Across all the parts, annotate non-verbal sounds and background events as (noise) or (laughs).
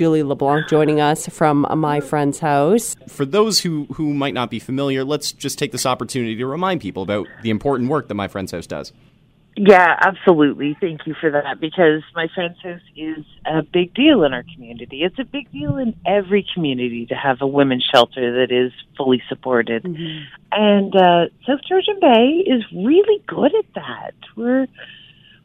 Julie LeBlanc joining us from my friend's house. For those who, who might not be familiar, let's just take this opportunity to remind people about the important work that My Friend's House does. Yeah, absolutely. Thank you for that because My Friend's House is a big deal in our community. It's a big deal in every community to have a women's shelter that is fully supported. Mm-hmm. And uh, South Georgian Bay is really good at that. We're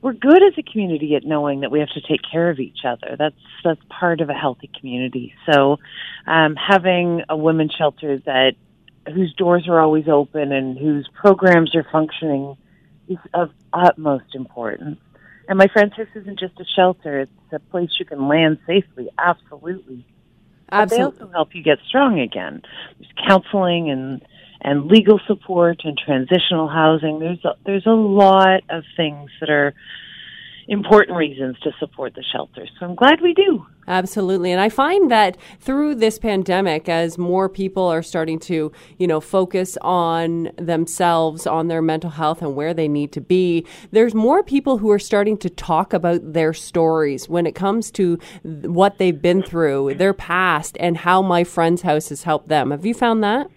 we're good as a community at knowing that we have to take care of each other. That's that's part of a healthy community. So, um, having a women's shelter that whose doors are always open and whose programs are functioning is of utmost importance. And my friend's house isn't just a shelter; it's a place you can land safely. Absolutely. Absolutely. But they also help you get strong again. There's counseling and and legal support and transitional housing. There's a, there's a lot of things that are important reasons to support the shelters. So I'm glad we do. Absolutely. And I find that through this pandemic, as more people are starting to, you know, focus on themselves, on their mental health and where they need to be, there's more people who are starting to talk about their stories when it comes to what they've been through, their past, and how my friend's house has helped them. Have you found that?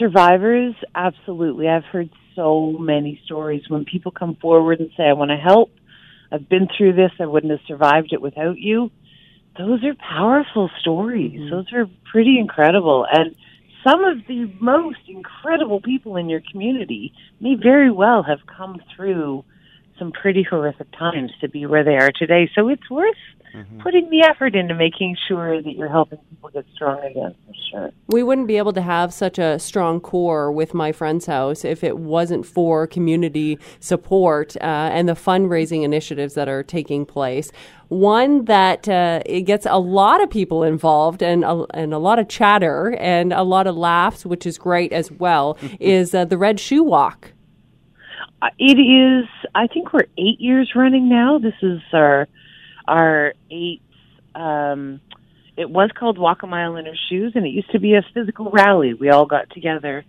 Survivors, absolutely. I've heard so many stories when people come forward and say, I want to help. I've been through this. I wouldn't have survived it without you. Those are powerful stories. Mm-hmm. Those are pretty incredible. And some of the most incredible people in your community may very well have come through some pretty horrific times to be where they are today. So it's worth mm-hmm. putting the effort into making sure that you're helping people get strong again, for sure. We wouldn't be able to have such a strong core with my friend's house if it wasn't for community support uh, and the fundraising initiatives that are taking place. One that uh, it gets a lot of people involved and a, and a lot of chatter and a lot of laughs, which is great as well, (laughs) is uh, the Red Shoe Walk. Uh, it is. I think we're eight years running now. This is our our eighth. Um, it was called Walk a Mile in Her Shoes, and it used to be a physical rally. We all got together,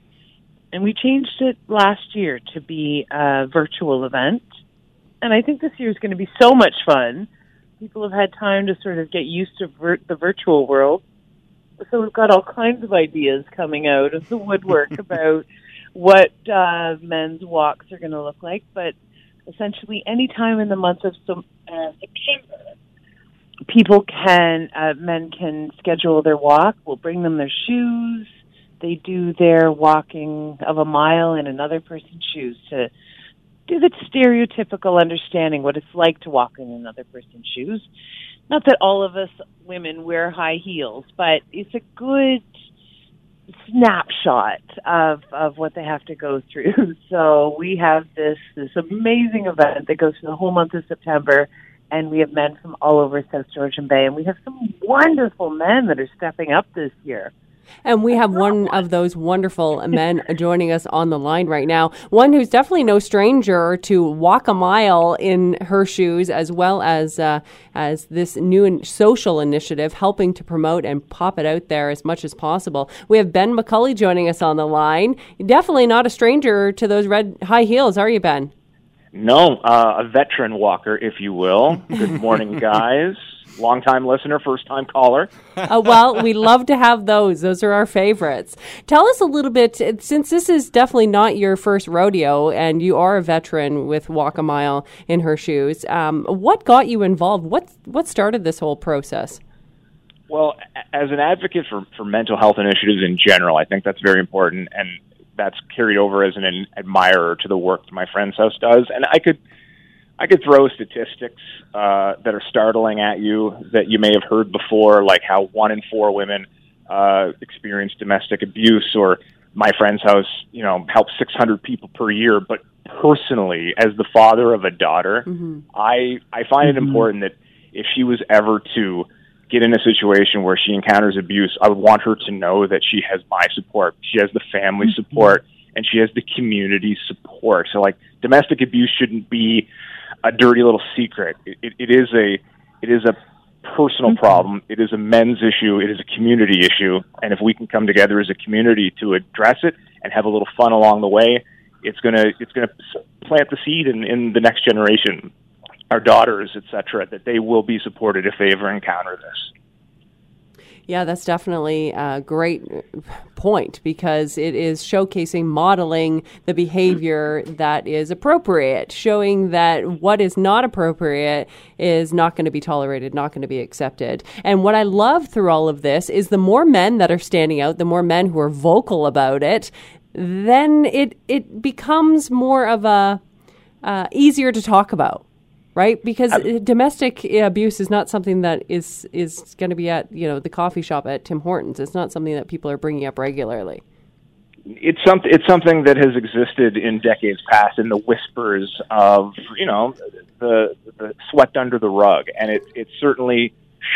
and we changed it last year to be a virtual event. And I think this year is going to be so much fun. People have had time to sort of get used to vir- the virtual world. So we've got all kinds of ideas coming out of the woodwork (laughs) about what uh, men's walks are going to look like. But essentially, any time in the month of uh, September, people can, uh, men can schedule their walk. We'll bring them their shoes. They do their walking of a mile in another person's shoes to do the stereotypical understanding what it's like to walk in another person's shoes. Not that all of us women wear high heels, but it's a good snapshot of of what they have to go through. (laughs) So we have this this amazing event that goes through the whole month of September, and we have men from all over South Georgian Bay, and we have some wonderful men that are stepping up this year. And we have one of those wonderful men joining us on the line right now. One who's definitely no stranger to walk a mile in her shoes, as well as uh, as this new social initiative, helping to promote and pop it out there as much as possible. We have Ben McCully joining us on the line. Definitely not a stranger to those red high heels, are you, Ben? No, uh, a veteran walker, if you will. Good morning, (laughs) guys long time listener, first time caller. (laughs) uh, well, we love to have those. Those are our favorites. Tell us a little bit, since this is definitely not your first rodeo and you are a veteran with Walk a Mile in her shoes, um, what got you involved? What, what started this whole process? Well, as an advocate for, for mental health initiatives in general, I think that's very important, and that's carried over as an admirer to the work that my friend's house does. And I could I could throw statistics uh, that are startling at you that you may have heard before, like how one in four women uh, experience domestic abuse, or my friend's house, you know, helps 600 people per year. But personally, as the father of a daughter, mm-hmm. I I find mm-hmm. it important that if she was ever to get in a situation where she encounters abuse, I would want her to know that she has my support, she has the family mm-hmm. support, and she has the community support. So, like, domestic abuse shouldn't be a dirty little secret. It, it, it is a it is a personal mm-hmm. problem. It is a men's issue. It is a community issue. And if we can come together as a community to address it and have a little fun along the way, it's gonna it's gonna plant the seed in, in the next generation, our daughters, etc., that they will be supported if they ever encounter this. Yeah, that's definitely a great point because it is showcasing, modeling the behavior that is appropriate, showing that what is not appropriate is not going to be tolerated, not going to be accepted. And what I love through all of this is the more men that are standing out, the more men who are vocal about it, then it it becomes more of a uh, easier to talk about right? Because domestic abuse is not something that is is going to be at you know the coffee shop at Tim Hortons. It's not something that people are bringing up regularly. It's something. It's something that has existed in decades past, in the whispers of you know the the swept under the rug, and it it certainly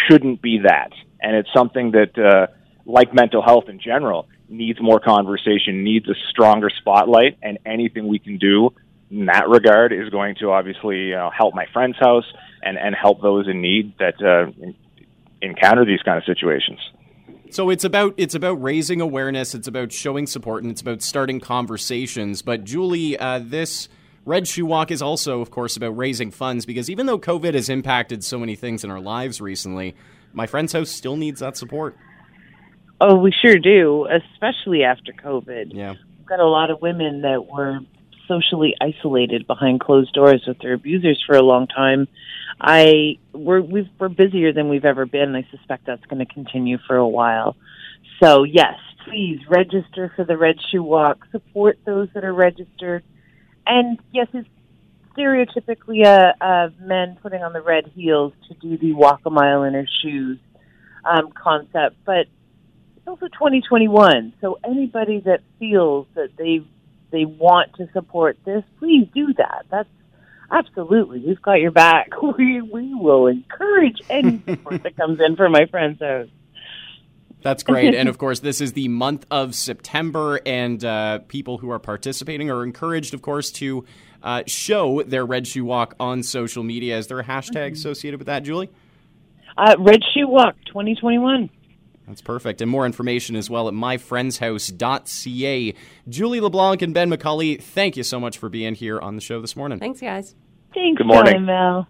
shouldn't be that. And it's something that, uh, like mental health in general, needs more conversation, needs a stronger spotlight, and anything we can do in that regard is going to obviously uh, help my friend's house and, and help those in need that uh, encounter these kind of situations. So it's about it's about raising awareness, it's about showing support, and it's about starting conversations. But Julie, uh, this Red Shoe Walk is also, of course, about raising funds because even though COVID has impacted so many things in our lives recently, my friend's house still needs that support. Oh, we sure do, especially after COVID. Yeah. We've got a lot of women that were socially isolated behind closed doors with their abusers for a long time. I we're we've, we're busier than we've ever been. I suspect that's going to continue for a while. So yes, please register for the Red Shoe Walk. Support those that are registered. And yes, it's stereotypically a, a men putting on the red heels to do the walk a mile in their shoes um, concept, but it's also 2021. So anybody that feels that they've they want to support this, please do that. That's absolutely we've got your back. (laughs) We we will encourage any (laughs) support that comes in for my friends' house. That's great. and (laughs) of course, this is the month of September, and uh, people who are participating are encouraged, of course, to uh, show their Red Shoe Walk on social media. Is there a hashtag mm-hmm. associated with that, Julie? Uh, Red Shoe Walk 2021. That's perfect. And more information as well at myfriendshouse.ca. Julie LeBlanc and Ben McCully, thank you so much for being here on the show this morning. Thanks, guys. Thanks, Good morning. Mel.